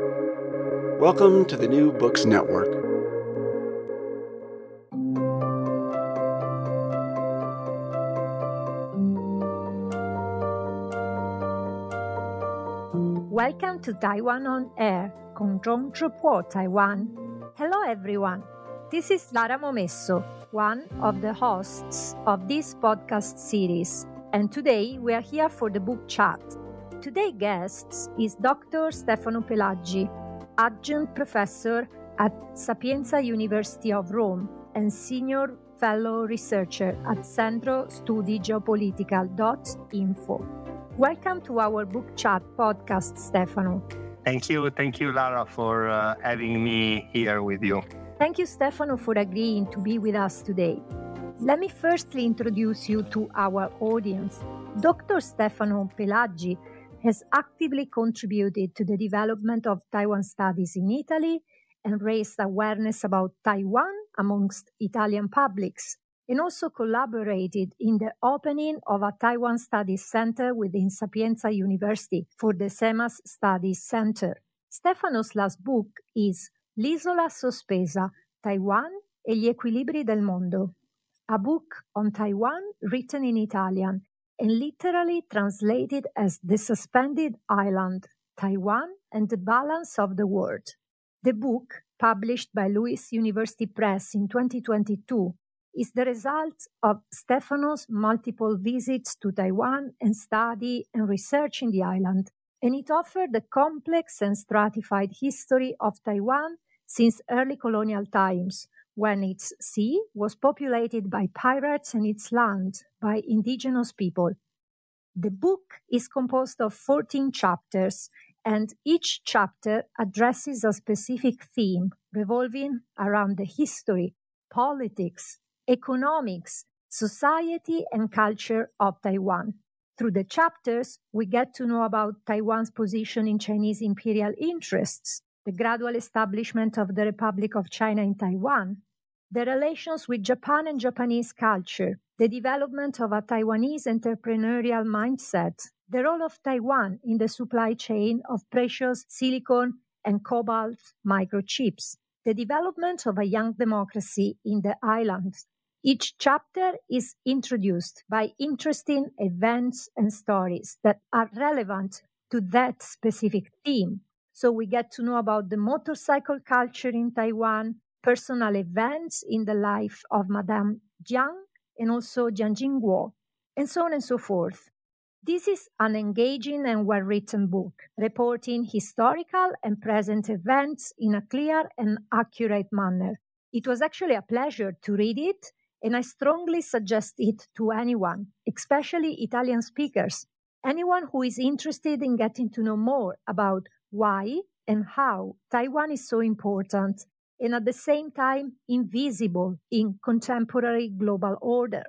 Welcome to the New Books Network. Welcome to Taiwan on Air con Zhong Zhipo, Taiwan. Hello everyone. This is Lara Momesso, one of the hosts of this podcast series, and today we are here for the book chat. Today's guest is Dr. Stefano Pelaggi, adjunct professor at Sapienza University of Rome and senior fellow researcher at Centro Studi Geopolitica.info. Welcome to our book chat podcast, Stefano. Thank you. Thank you, Lara, for uh, having me here with you. Thank you, Stefano, for agreeing to be with us today. Let me firstly introduce you to our audience. Dr. Stefano Pelaggi has actively contributed to the development of Taiwan studies in Italy and raised awareness about Taiwan amongst Italian publics, and also collaborated in the opening of a Taiwan Studies Center within Sapienza University for the CeMAS Studies Center. Stefano's last book is L'isola sospesa, Taiwan e gli equilibri del mondo, a book on Taiwan written in Italian and literally translated as The Suspended Island, Taiwan and the Balance of the World. The book, published by LUISS University Press in 2022, is the result of Stefano's multiple visits to Taiwan and study and research in the island, and it offered a complex and stratified history of Taiwan since early colonial times, when its sea was populated by pirates and its land by indigenous people. The book is composed of 14 chapters, and each chapter addresses a specific theme revolving around the history, politics, economics, society, and culture of Taiwan. Through the chapters, we get to know about Taiwan's position in Chinese imperial interests, the gradual establishment of the Republic of China in Taiwan, the relations with Japan and Japanese culture, the development of a Taiwanese entrepreneurial mindset, the role of Taiwan in the supply chain of precious silicon and cobalt microchips, the development of a young democracy in the island. Each chapter is introduced by interesting events and stories that are relevant to that specific theme. So we get to know about the motorcycle culture in Taiwan, personal events in the life of Madame Jiang and also Jiang Jingguo, and so on and so forth. This is an engaging and well written book, reporting historical and present events in a clear and accurate manner. It was actually a pleasure to read it, and I strongly suggest it to anyone, especially Italian speakers, anyone who is interested in getting to know more about why and how Taiwan is so important and at the same time invisible in contemporary global order.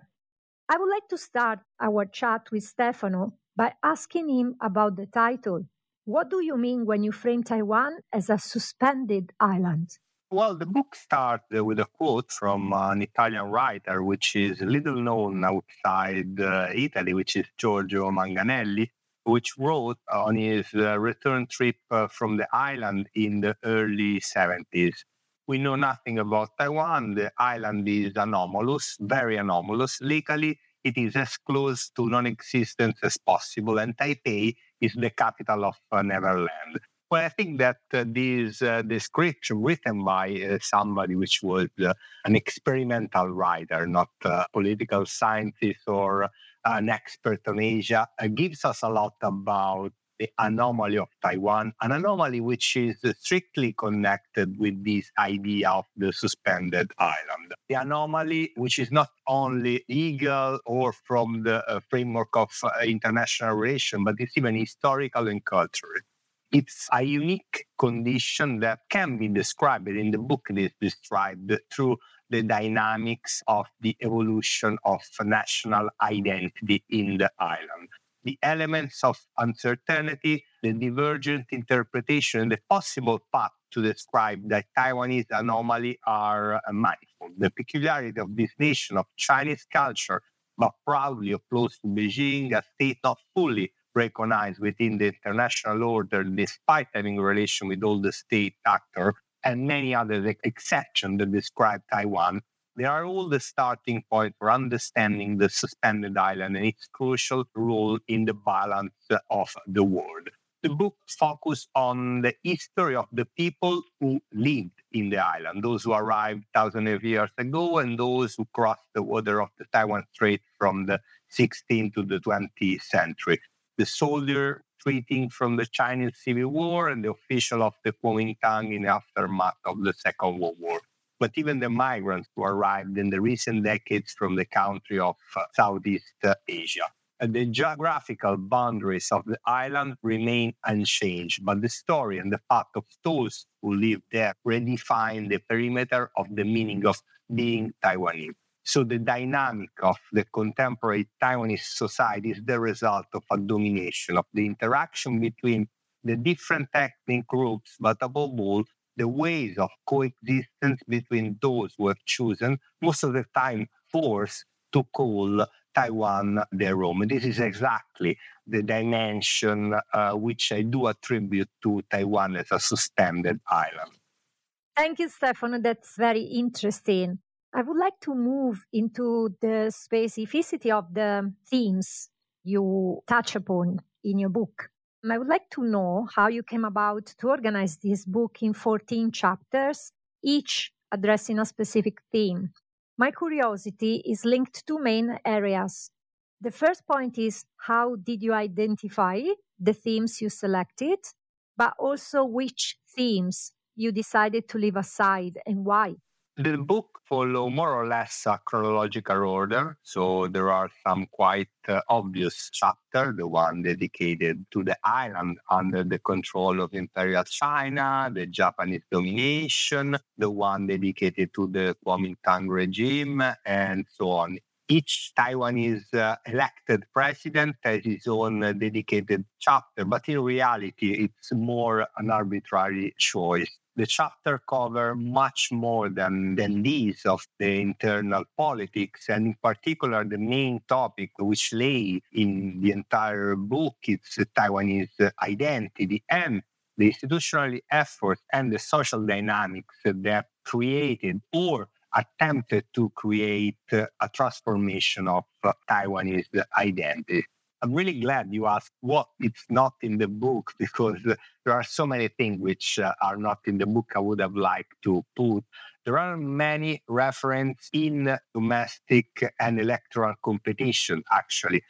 I would like to start our chat with Stefano by asking him about the title. What do you mean when you frame Taiwan as a suspended island? Well, the book starts with a quote from an Italian writer, which is little known outside uh, Italy, which is Giorgio Manganelli, which wrote on his uh, return trip uh, from the island in the early 70s. We know nothing about Taiwan. The island is anomalous, very anomalous. Legally, it is as close to non existence as possible, and Taipei is the capital of uh, Neverland. Well, I think that uh, this uh, description written by uh, somebody which was uh, an experimental writer, not a political scientist or an expert on Asia, uh, gives us a lot about the anomaly of Taiwan, an anomaly which is strictly connected with this idea of the suspended island. The anomaly, which is not only legal or from the uh, framework of uh, international relations, but it's even historical and cultural. It's a unique condition that can be described in the book. It is described through the dynamics of the evolution of national identity in the island. The elements of uncertainty, the divergent interpretation, and the possible path to describe the Taiwanese anomaly are uh, manifold. The peculiarity of this nation of Chinese culture, but proudly opposed to Beijing, a state not fully recognized within the international order despite having relation with all the state actors and many other exceptions that describe Taiwan, they are all the starting point for understanding the suspended island and its crucial role in the balance of the world. The book focuses on the history of the people who lived in the island, those who arrived thousands of years ago, and those who crossed the water of the Taiwan Strait from the 16th to the 20th century the soldier treating from the Chinese Civil War and the official of the Kuomintang in the aftermath of the Second World War. But even the migrants who arrived in the recent decades from the country of uh, Southeast Asia. And the geographical boundaries of the island remain unchanged, but the story and the path of those who live there redefine the perimeter of the meaning of being Taiwanese. So the dynamic of the contemporary Taiwanese society is the result of a domination of the interaction between the different ethnic groups, but above all, the ways of coexistence between those who have chosen, most of the time forced, to call Taiwan their home. This is exactly the dimension uh, which I do attribute to Taiwan as a suspended island. Thank you, Stefano. That's very interesting. I would like to move into the specificity of the themes you touch upon in your book. I would like to know how you came about to organize this book in 14 chapters, each addressing a specific theme. My curiosity is linked to main areas. The first point is how did you identify the themes you selected, but also which themes you decided to leave aside and why? The book follow more or less a chronological order. So there are some quite uh, obvious chapters, the one dedicated to the island under the control of Imperial China, the Japanese domination, the one dedicated to the Kuomintang regime, and so on. Each Taiwanese uh, elected president has his own uh, dedicated chapter, but in reality, it's more an arbitrary choice the chapter cover much more than, than these of the internal politics, and in particular, the main topic which lay in the entire book it's Taiwanese identity and the institutional efforts and the social dynamics that created or attempted to create a transformation of Taiwanese identity. I'm really glad you asked what it's not in the book because there are so many things which uh, are not in the book I would have liked to put. There are many references in domestic and electoral competition, actually.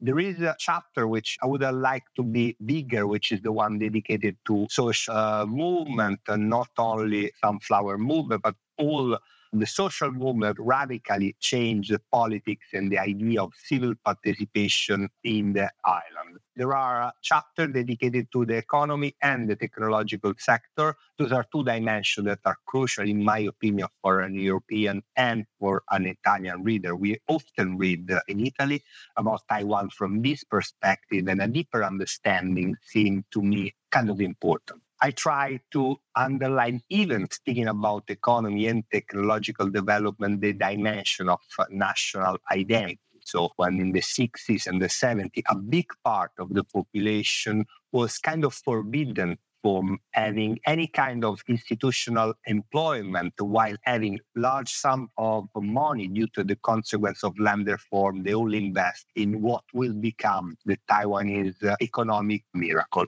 There is a chapter which I would have liked to be bigger, which is the one dedicated to social uh, movement, and not only sunflower movement, but all the social movement radically changed the politics and the idea of civil participation in the island. There are chapters dedicated to the economy and the technological sector. Those are two dimensions that are crucial, in my opinion, for an European and for an Italian reader. We often read in Italy about Taiwan from this perspective, and a deeper understanding seemed to me kind of important. I try to underline, even speaking about economy and technological development, the dimension of national identity. So when in the 60s and the 70s, a big part of the population was kind of forbidden from having any kind of institutional employment while having large sum of money due to the consequence of land reform, they all invest in what will become the Taiwanese economic miracle.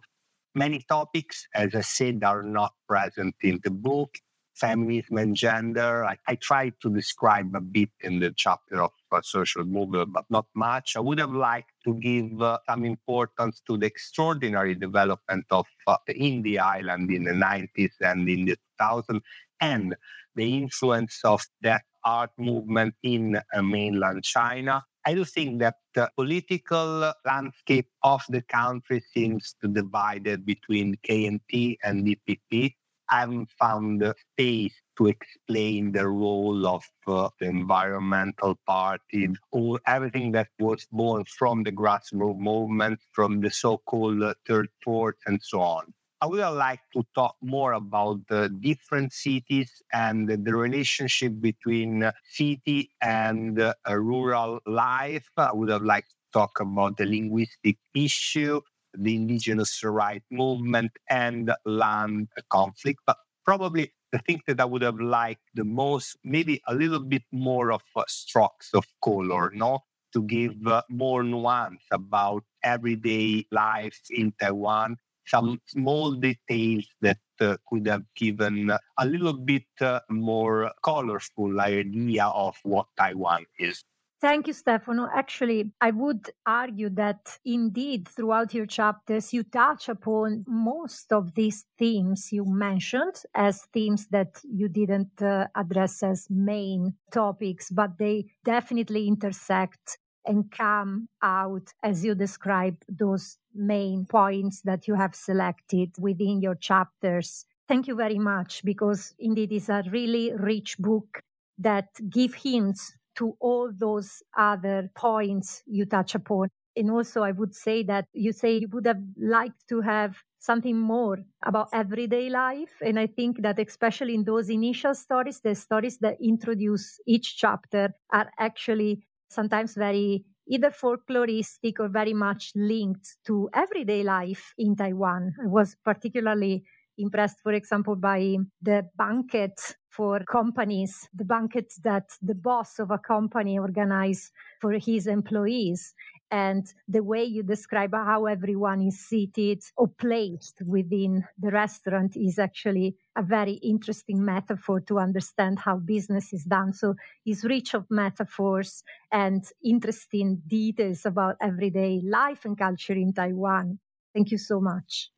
Many topics, as I said, are not present in the book. Feminism and gender. I, I tried to describe a bit in the chapter of uh, social movement, but not much. I would have liked to give uh, some importance to the extraordinary development of uh, the island in the 90s and in the 2000s and the influence of that art movement in uh, mainland China. I do think that the political landscape of the country seems to divided between KMT and DPP. I haven't found the space to explain the role of uh, the environmental party or everything that was born from the grassroots movement, from the so-called third force and so on. I would liked to talk more about the different cities and the relationship between city and uh, rural life. I would have liked to talk about the linguistic issue, the indigenous right movement, and land conflict. But probably the thing that I would have liked the most, maybe a little bit more of uh, strokes of color, no? To give uh, more nuance about everyday life in Taiwan some small details that uh, could have given a little bit uh, more colorful idea of what Taiwan is. Thank you, Stefano. Actually, I would argue that indeed, throughout your chapters, you touch upon most of these themes you mentioned as themes that you didn't uh, address as main topics, but they definitely intersect and come out as you describe those main points that you have selected within your chapters. Thank you very much because indeed it's a really rich book that give hints to all those other points you touch upon. And also I would say that you say you would have liked to have something more about everyday life. And I think that especially in those initial stories, the stories that introduce each chapter are actually sometimes very either folkloristic or very much linked to everyday life in Taiwan. I was particularly impressed, for example, by the banquet for companies, the banquet that the boss of a company organized for his employees and the way you describe how everyone is seated or placed within the restaurant is actually a very interesting metaphor to understand how business is done. So it's rich of metaphors and interesting details about everyday life and culture in Taiwan. Thank you so much.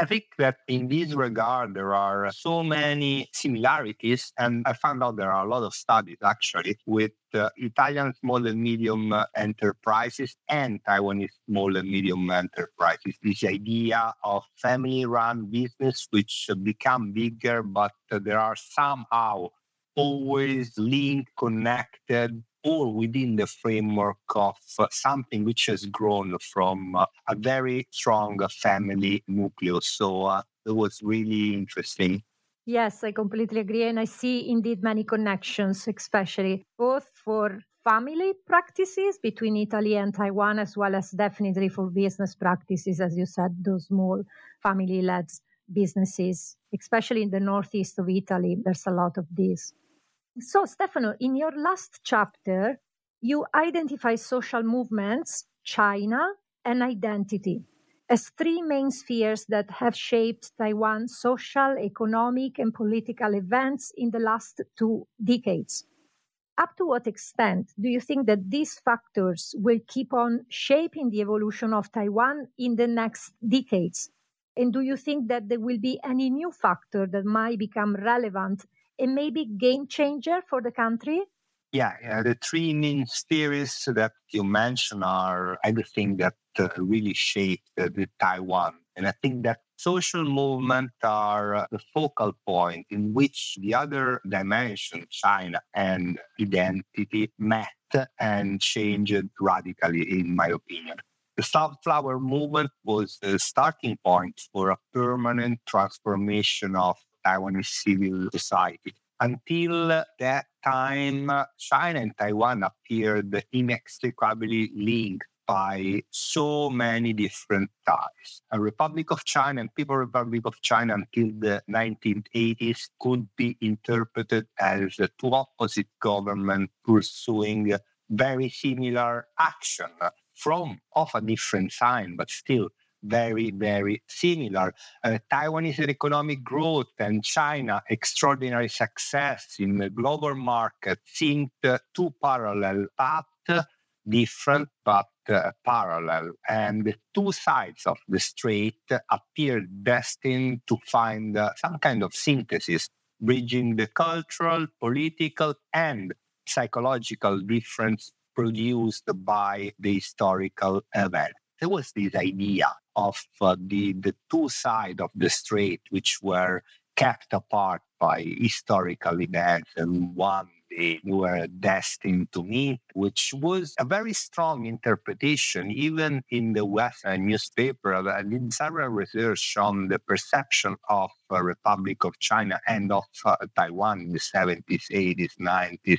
I think that in this regard, there are so many similarities. And I found out there are a lot of studies actually with uh, Italian small and medium uh, enterprises and Taiwanese small and medium enterprises. This idea of family run business, which become bigger, but uh, there are somehow always linked, connected all within the framework of uh, something which has grown from uh, a very strong family nucleus. So uh, it was really interesting. Yes, I completely agree. And I see indeed many connections, especially both for family practices between Italy and Taiwan, as well as definitely for business practices, as you said, those small family led businesses, especially in the northeast of Italy. There's a lot of this. So, Stefano, in your last chapter, you identify social movements, China, and identity as three main spheres that have shaped Taiwan's social, economic, and political events in the last two decades. Up to what extent do you think that these factors will keep on shaping the evolution of Taiwan in the next decades? And do you think that there will be any new factor that might become relevant and maybe game changer for the country? Yeah, the three main theories that you mentioned are everything that uh, really shaped uh, the Taiwan. And I think that social movements are uh, the focal point in which the other dimension, China and identity, met and changed radically, in my opinion. The Sunflower Movement was the starting point for a permanent transformation of Taiwanese civil society. Until that time, China and Taiwan appeared inextricably linked by so many different ties. A Republic of China and People Republic of China until the 1980s could be interpreted as two opposite governments pursuing very similar action from of a different sign, but still very, very similar. Uh, Taiwanese economic growth and China extraordinary success in the global market seemed two parallel paths, different but uh, parallel. And the two sides of the strait appear destined to find uh, some kind of synthesis, bridging the cultural, political, and psychological difference produced by the historical event. There was this idea of uh, the, the two sides of the strait, which were kept apart by historical events, and one they were destined to meet, which was a very strong interpretation, even in the Western newspaper. I did several research on the perception of the Republic of China and of uh, Taiwan in the 70s, 80s, 90s.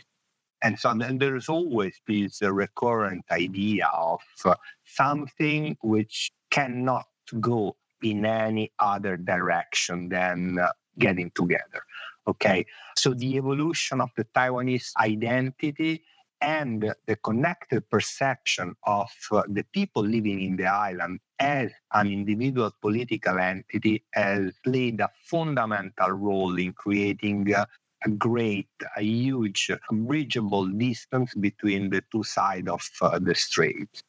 And so and there's always this uh, recurrent idea of uh, something which cannot go in any other direction than uh, getting together. Okay, so the evolution of the Taiwanese identity and the connected perception of uh, the people living in the island as an individual political entity has played a fundamental role in creating uh, a great, a huge, bridgeable distance between the two sides of uh, the strait.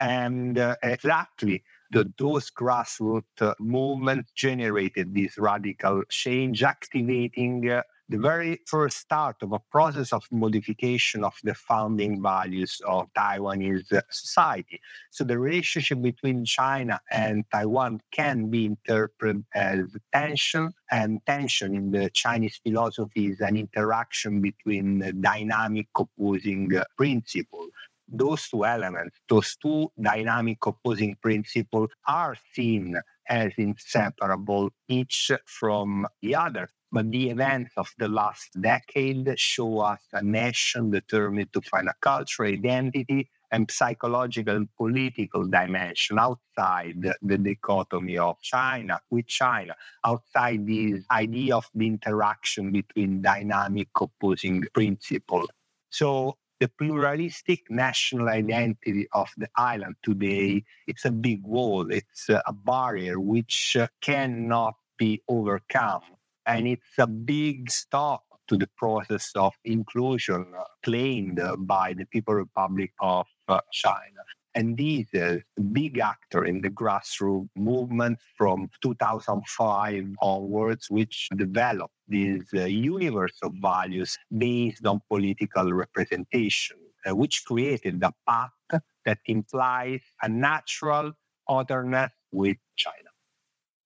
And uh, exactly the, those grassroots uh, movements generated this radical change, activating uh, the very first start of a process of modification of the founding values of Taiwanese society. So the relationship between China and Taiwan can be interpreted as tension, and tension in the Chinese philosophy is an interaction between dynamic opposing principles those two elements, those two dynamic opposing principles, are seen as inseparable each from the other. But the events of the last decade show us a nation determined to find a cultural identity and psychological and political dimension outside the dichotomy of China with China, outside this idea of the interaction between dynamic opposing principles. So the pluralistic national identity of the island today it's a big wall it's a barrier which cannot be overcome and it's a big stop to the process of inclusion claimed by the people republic of china and this is a big actor in the grassroots movement from 2005 onwards, which developed this uh, universe of values based on political representation, uh, which created a path that implies a natural otherness with China.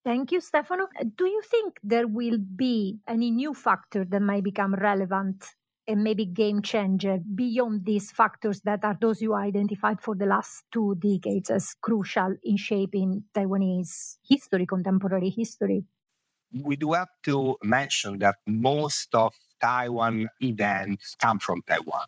Thank you, Stefano. Uh, do you think there will be any new factor that might become relevant and maybe game changer beyond these factors that are those you identified for the last two decades as crucial in shaping Taiwanese history, contemporary history? We do have to mention that most of Taiwan events come from Taiwan.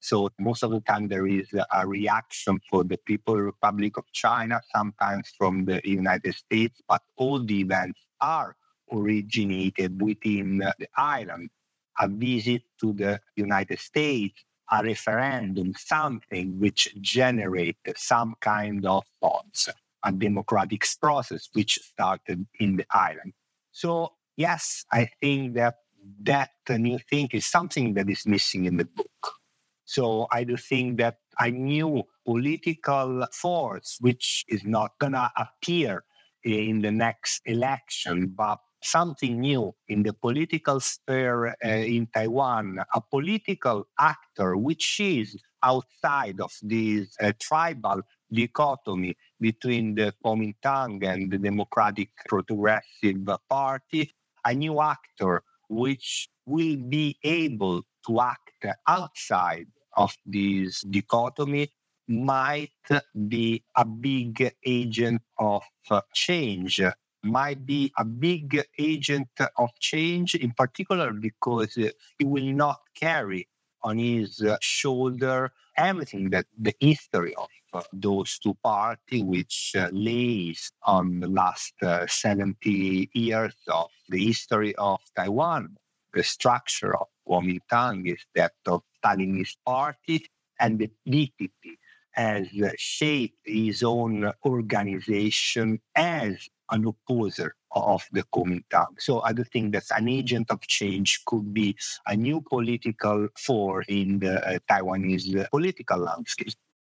So most of the time there is a reaction for the People Republic of China, sometimes from the United States, but all the events are originated within the island a visit to the United States, a referendum, something which generated some kind of thoughts, a democratic process which started in the island. So, yes, I think that that new thing is something that is missing in the book. So I do think that a new political force, which is not going to appear in the next election, but something new in the political sphere uh, in Taiwan, a political actor which is outside of this uh, tribal dichotomy between the Kuomintang and the Democratic Progressive Party, a new actor which will be able to act outside of this dichotomy might be a big agent of change might be a big agent of change, in particular because he will not carry on his shoulder everything that the history of those two parties, which lays on the last uh, 70 years of the history of Taiwan. The structure of Kuomintang is that of Stalinist party and the DPP has shaped his own organization as an opposer of the Kuomintang. So I do think that an agent of change could be a new political force in the uh, Taiwanese political landscape.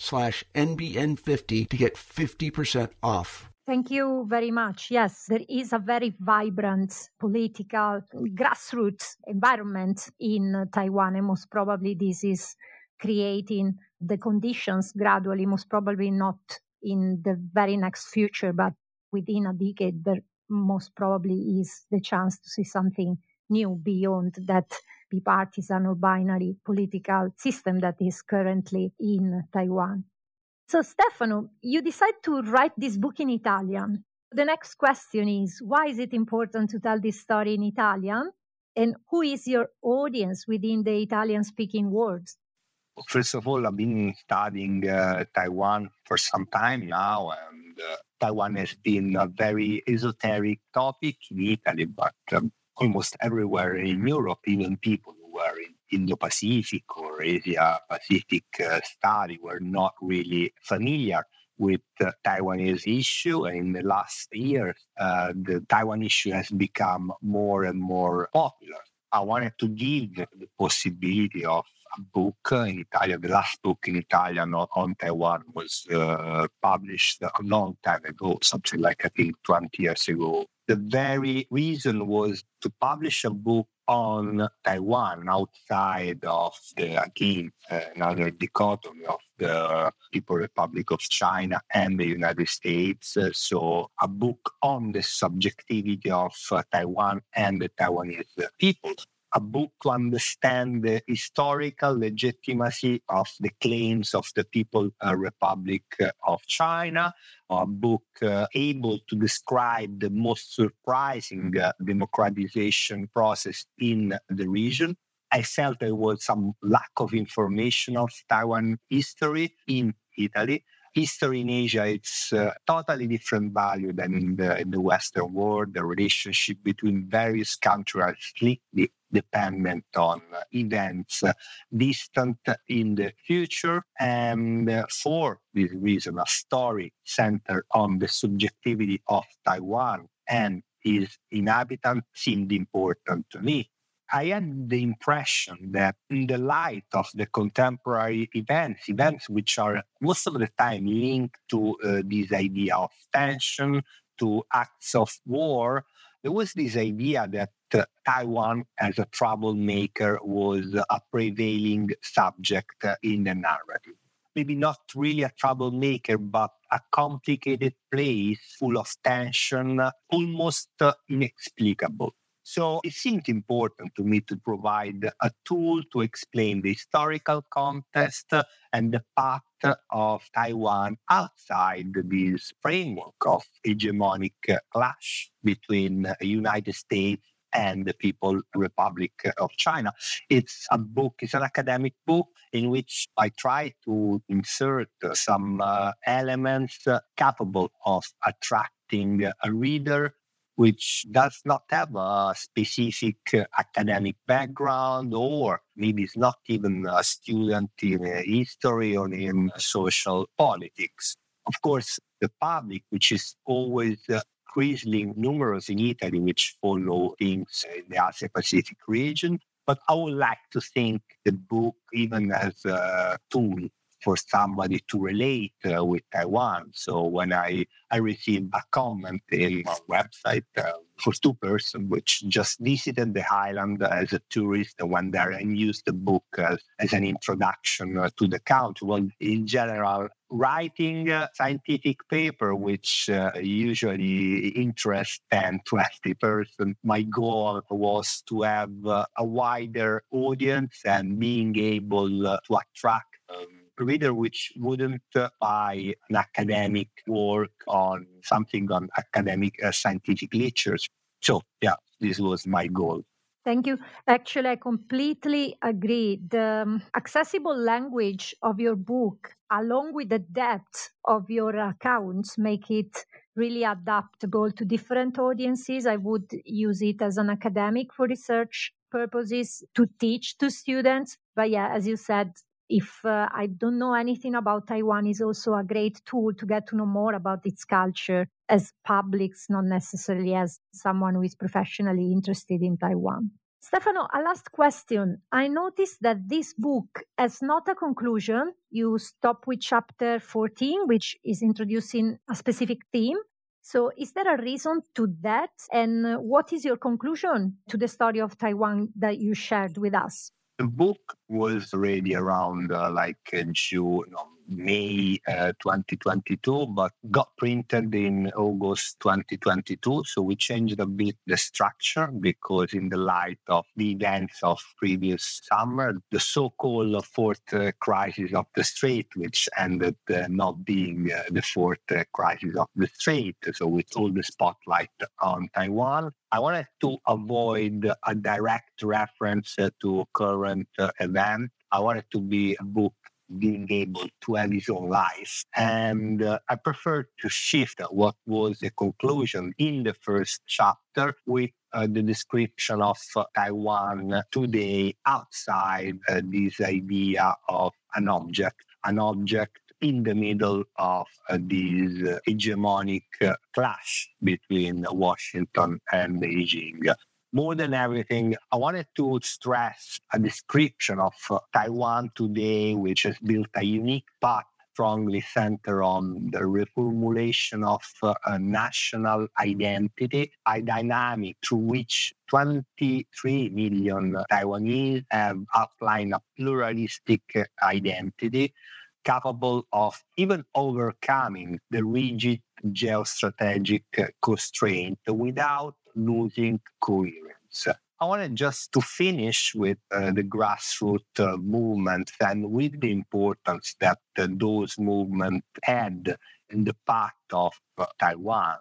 slash NBN50 to get 50% off. Thank you very much. Yes, there is a very vibrant political grassroots environment in Taiwan, and most probably this is creating the conditions gradually, most probably not in the very next future, but within a decade, there most probably is the chance to see something new beyond that bipartisan or binary political system that is currently in Taiwan. So, Stefano, you decide to write this book in Italian. The next question is why is it important to tell this story in Italian? And who is your audience within the Italian speaking world? First of all, I've been studying uh, Taiwan for some time now, and uh, Taiwan has been a very esoteric topic in Italy, but um, almost everywhere in Europe, even people who are in Indo-Pacific or Asia-Pacific uh, study were not really familiar with the Taiwanese issue. And in the last years, uh, the Taiwan issue has become more and more popular. I wanted to give the possibility of book in Italian. The last book in Italian on, Taiwan was uh, published a long time ago, something like I think 20 years ago. The very reason was to publish a book on Taiwan outside of the, again, uh, another dichotomy of the People Republic of China and the United States. Uh, so, a book on the subjectivity of uh, Taiwan and the Taiwanese people a book to understand the historical legitimacy of the claims of the People uh, Republic uh, of China, a book uh, able to describe the most surprising uh, democratization process in the region. I felt there was some lack of information of Taiwan history in Italy history in Asia, it's a totally different value than in the, in the Western world. The relationship between various countries are strictly dependent on uh, events uh, distant in the future. And for this reason, a story centered on the subjectivity of Taiwan and its inhabitants seemed important to me. I had the impression that in the light of the contemporary events, events which are most of the time linked to uh, this idea of tension, to acts of war, there was this idea that uh, Taiwan as a troublemaker was a prevailing subject uh, in the narrative. Maybe not really a troublemaker, but a complicated place full of tension, almost uh, inexplicable. So it seemed important to me to provide a tool to explain the historical context and the path of Taiwan outside this framework of hegemonic clash between the United States and the People Republic of China. It's a book, it's an academic book in which I try to insert some uh, elements capable of attracting a reader which does not have a specific uh, academic background or maybe is not even a student in uh, history or in social politics. Of course, the public, which is always uh, increasingly numerous in Italy, which follow things in the Asia Pacific region. But I would like to think the book even as a tool for somebody to relate uh, with Taiwan. So when I, I received a comment in my website uh, for two persons which just visited the island as a tourist and went there and used the book as, as an introduction uh, to the country. Well, in general, writing a scientific paper, which uh, usually interests 10, 20 persons, my goal was to have uh, a wider audience and being able uh, to attract reader which wouldn't buy an academic work on something on academic uh, scientific literature. So, yeah, this was my goal. Thank you. Actually, I completely agree. The um, accessible language of your book, along with the depth of your accounts, make it really adaptable to different audiences. I would use it as an academic for research purposes to teach to students. But yeah, as you said, if uh, I don't know anything about Taiwan, is also a great tool to get to know more about its culture as publics, not necessarily as someone who is professionally interested in Taiwan. Stefano, a last question. I noticed that this book has not a conclusion. You stop with chapter 14, which is introducing a specific theme. So, is there a reason to that? And what is your conclusion to the story of Taiwan that you shared with us? The book was ready around uh, like June, no, May uh, 2022, but got printed in August 2022. So we changed a bit the structure because, in the light of the events of previous summer, the so-called fourth uh, crisis of the Strait, which ended uh, not being uh, the fourth uh, crisis of the Strait, so with all the spotlight on Taiwan, I wanted to avoid a direct reference to current event. I wanted to be a book being able to have his own life. And uh, I prefer to shift what was the conclusion in the first chapter with uh, the description of uh, Taiwan today outside uh, this idea of an object, an object in the middle of uh, this uh, hegemonic uh, clash between Washington and Beijing. More than everything, I wanted to stress a description of uh, Taiwan today, which has built a unique path strongly centered on the reformulation of uh, a national identity, a dynamic through which 23 million Taiwanese have outlined a pluralistic identity capable of even overcoming the rigid geostrategic constraint without losing coherence. I wanted just to finish with uh, the grassroots uh, movement and with the importance that uh, those movements had in the path of uh, Taiwan.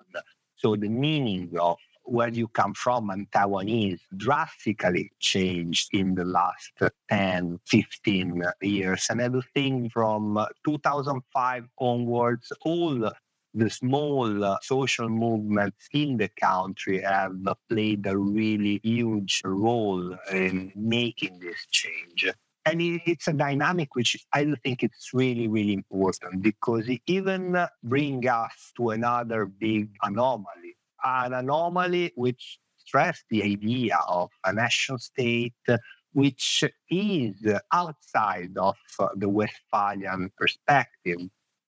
So the meaning of where you come from and Taiwanese drastically changed in the last 10, 15 years. And everything from 2005 onwards, all the small uh, social movements in the country have played a really huge role in making this change. And it's a dynamic which I think it's really, really important because it even brings us to another big anomaly an anomaly which stressed the idea of a national state which is outside of the Westphalian perspective.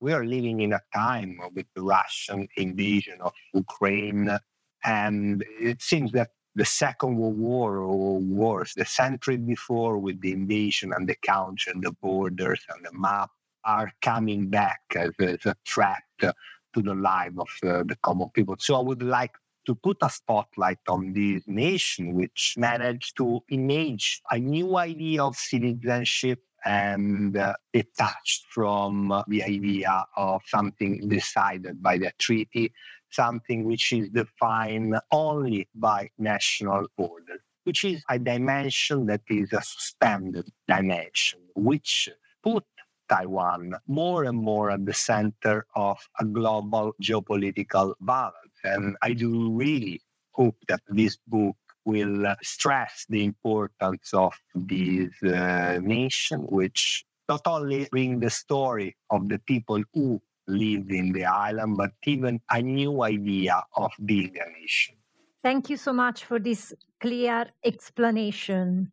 We are living in a time with the Russian invasion of Ukraine, and it seems that the Second World War or wars, the century before with the invasion and the country and the borders and the map are coming back as, as a threat to the life of uh, the common people. So I would like to put a spotlight on this nation, which managed to image a new idea of citizenship and uh, detached from the idea of something decided by the treaty, something which is defined only by national order, which is a dimension that is a suspended dimension, which put Taiwan more and more at the center of a global geopolitical balance. And I do really hope that this book will stress the importance of this uh, nation, which not only bring the story of the people who live in the island, but even a new idea of being a nation. Thank you so much for this clear explanation.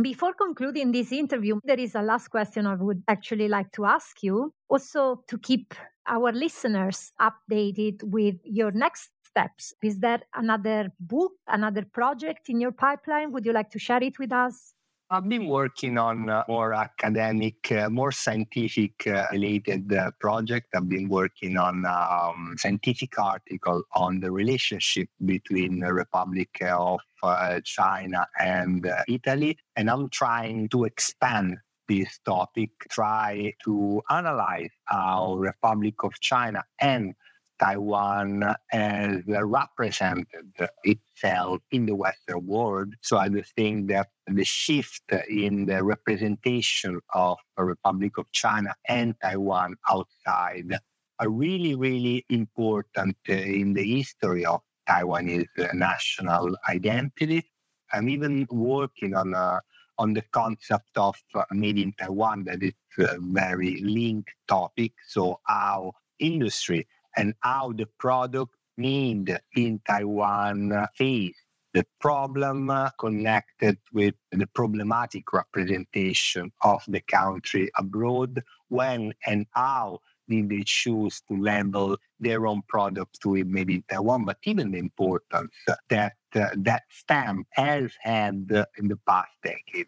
Before concluding this interview, there is a last question I would actually like to ask you, also to keep our listeners updated with your next steps. Is there another book, another project in your pipeline? Would you like to share it with us? I've been working on uh, more academic, uh, more scientific uh, related uh, project. I've been working on um, scientific article on the relationship between the Republic of uh, China and uh, Italy, and I'm trying to expand this topic, try to analyze how Republic of China and Taiwan has represented itself in the Western world. So I just think that the shift in the representation of the Republic of China and Taiwan outside are really, really important in the history of Taiwanese national identity. I'm even working on a on the concept of made in Taiwan that is a very linked topic. So how industry and how the product made in Taiwan face the problem connected with the problematic representation of the country abroad, when and how did they choose to label their own products to in Taiwan, but even the importance that uh, that stamp has had in the past decade.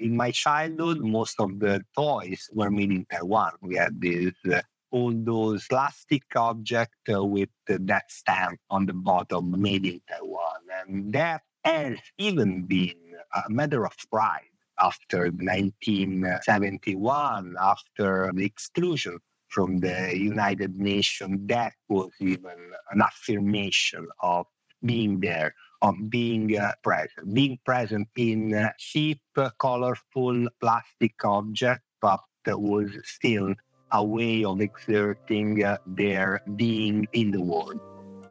In my childhood, most of the toys were made in Taiwan. We had these uh, all those plastic objects uh, with that stamp on the bottom made in Taiwan. And that has even been a matter of pride after 1971, after the exclusion from the United Nations. That was even an affirmation of being there, of being uh, present, being present in uh, cheap, colorful plastic objects, but was still a way of exerting uh, their being in the world.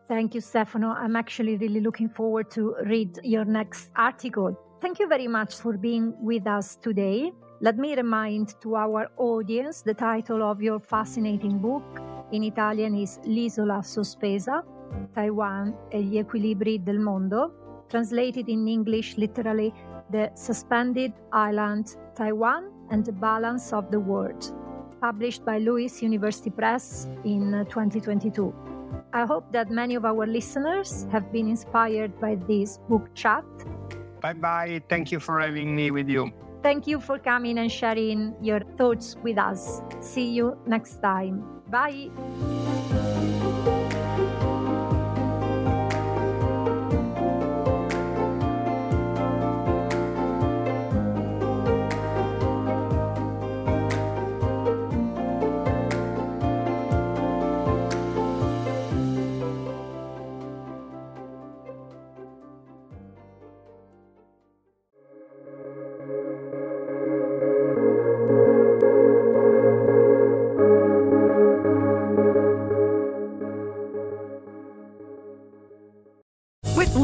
Thank you, Stefano. I'm actually really looking forward to read your next article. Thank you very much for being with us today. Let me remind to our audience the title of your fascinating book. In Italian is L'isola sospesa, Taiwan e gli equilibri del mondo. Translated in English literally, The Suspended Island, Taiwan and the Balance of the World published by LUISS University Press in uh, 2022. I hope that many of our listeners have been inspired by this book chat. Bye bye. Thank you for having me with you. Thank you for coming and sharing your thoughts with us. See you next time. Bye.